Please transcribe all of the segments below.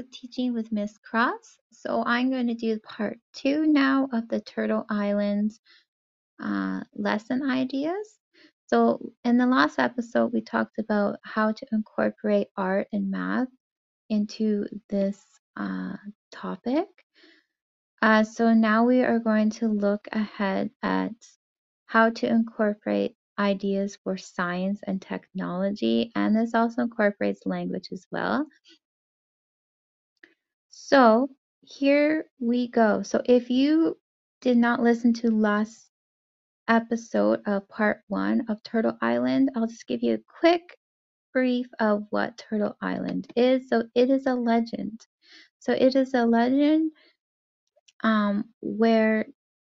with teaching with Miss Cross. So I'm going to do part two now of the Turtle Islands uh, lesson ideas. So in the last episode, we talked about how to incorporate art and math into this uh, topic. Uh, so now we are going to look ahead at how to incorporate ideas for science and technology, and this also incorporates language as well. So here we go. So if you did not listen to last episode of part one of Turtle Island, I'll just give you a quick brief of what Turtle Island is. So it is a legend. So it is a legend um, where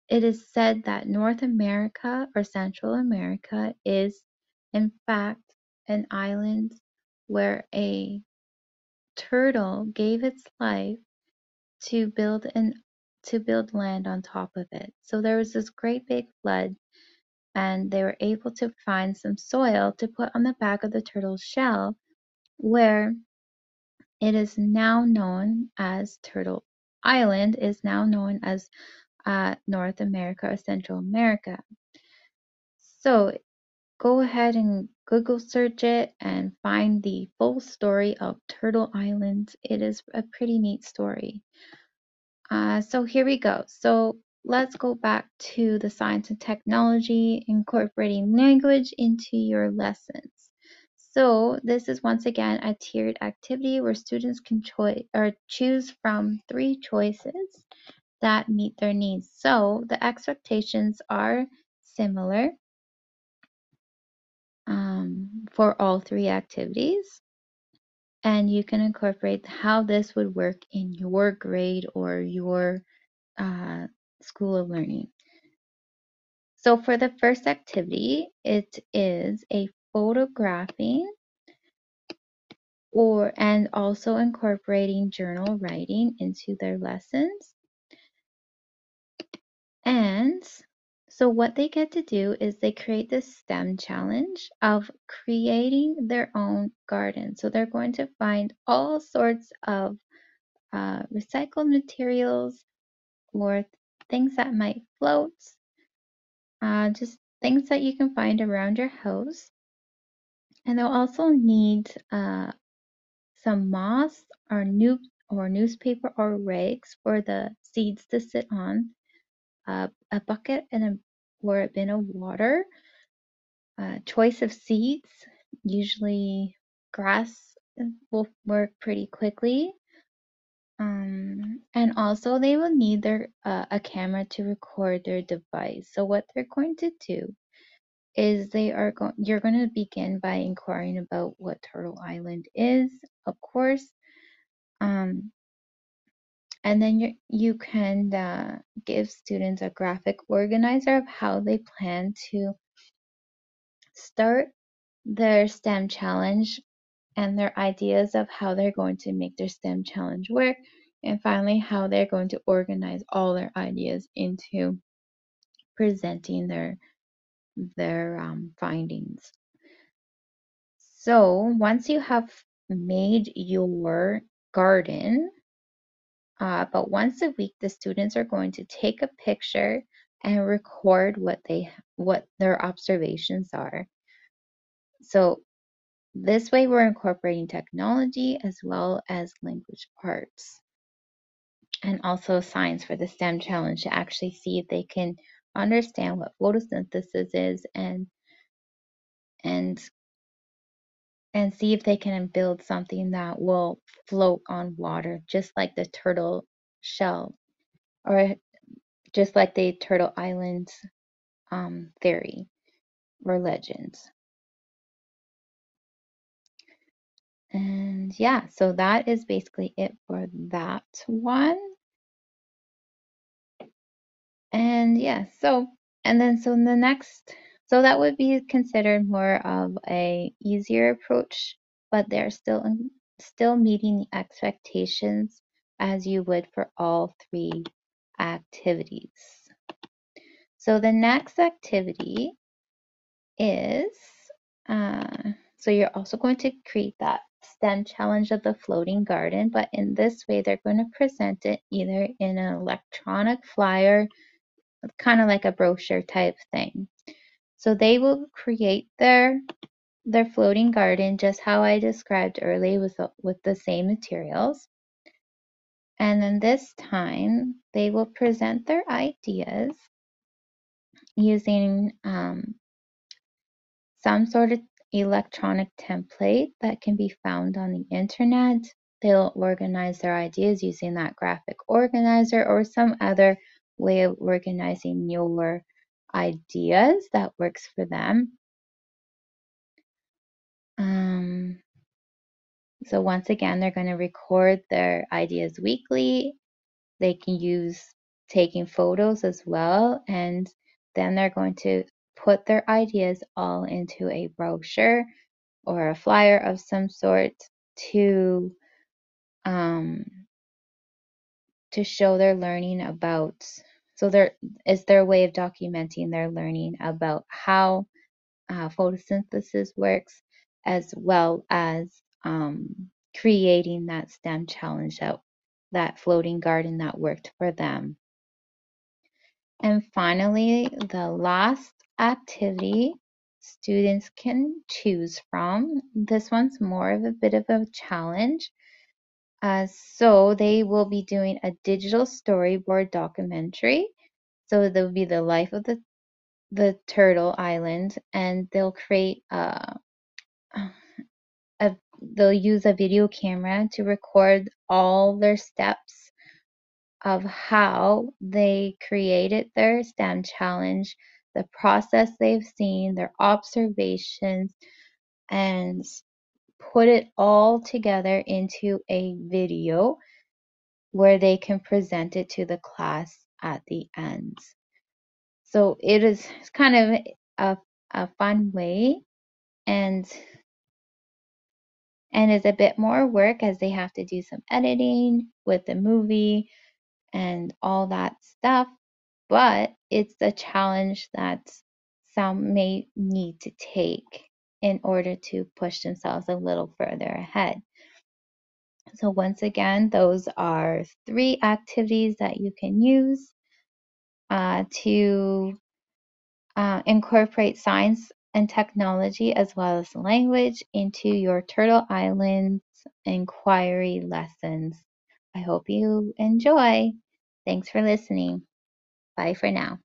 it is said that North America or Central America is in fact an island where a turtle gave its life to build an to build land on top of it. So there was this great big flood and they were able to find some soil to put on the back of the turtle's shell where it is now known as Turtle Island is now known as uh, North America or Central America. So go ahead and Google search it and find the full story of Turtle Island. It is a pretty neat story. Uh, so here we go. So let's go back to the science and technology, incorporating language into your lessons. So this is once again a tiered activity where students can or choose from three choices that meet their needs. So the expectations are similar um, for all three activities and you can incorporate how this would work in your grade or your uh, school of learning. So for the first activity, it is a photographing or and also incorporating journal writing into their lessons. And so what they get to do is they create this STEM challenge of creating their own garden. So they're going to find all sorts of uh, recycled materials or things that might float, uh, just things that you can find around your house. And they'll also need uh, some moss or new or newspaper or rags for the seeds to sit on, uh, a bucket and a or a bin of water, uh, choice of seeds, usually grass will work pretty quickly. Um, and also they will need their uh, a camera to record their device. So what they're going to do is they are going you're going to begin by inquiring about what Turtle Island is, of course. Um, and then you you can uh, give students a graphic organizer of how they plan to start their STEM challenge and their ideas of how they're going to make their STEM challenge work, and finally, how they're going to organize all their ideas into presenting their their um, findings. So once you have made your garden, uh, but once a week, the students are going to take a picture and record what they what their observations are. So this way, we're incorporating technology as well as language arts and also science for the STEM challenge to actually see if they can understand what photosynthesis is and and and see if they can build something that will float on water just like the turtle shell or just like the turtle Islands um, theory or legends. And yeah so that is basically it for that one. And yeah so and then so the next so that would be considered more of a easier approach but they're still still meeting the expectations as you would for all three activities so the next activity is uh, so you're also going to create that STEM challenge of the floating garden, but in this way, they're going to present it either in an electronic flyer, kind of like a brochure type thing. So they will create their their floating garden just how I described early with the, with the same materials. And then this time they will present their ideas using um, some sort of electronic template that can be found on the internet. They'll organize their ideas using that graphic organizer or some other way of organizing your ideas that works for them. Um, so once again, they're going to record their ideas weekly. They can use taking photos as well. And then they're going to put their ideas all into a brochure or a flyer of some sort to um, to show their learning about so there is their way of documenting their learning about how uh, photosynthesis works as well as um, creating that STEM challenge that that floating garden that worked for them. And finally, the last activity students can choose from. This one's more of a bit of a challenge. Uh, so they will be doing a digital storyboard documentary. So there'll be the life of the the turtle island, and they'll create a, uh, a they'll use a video camera to record all their steps of how they created their STEM challenge, the process they've seen, their observations, and put it all together into a video where they can present it to the class at the end. So it is kind of a, a fun way and and is a bit more work as they have to do some editing with the movie and all that stuff. But it's a challenge that some may need to take in order to push themselves a little further ahead. So once again, those are three activities that you can use uh, to uh, incorporate science and technology as well as language into your Turtle Islands inquiry lessons. I hope you enjoy. Thanks for listening. Bye for now.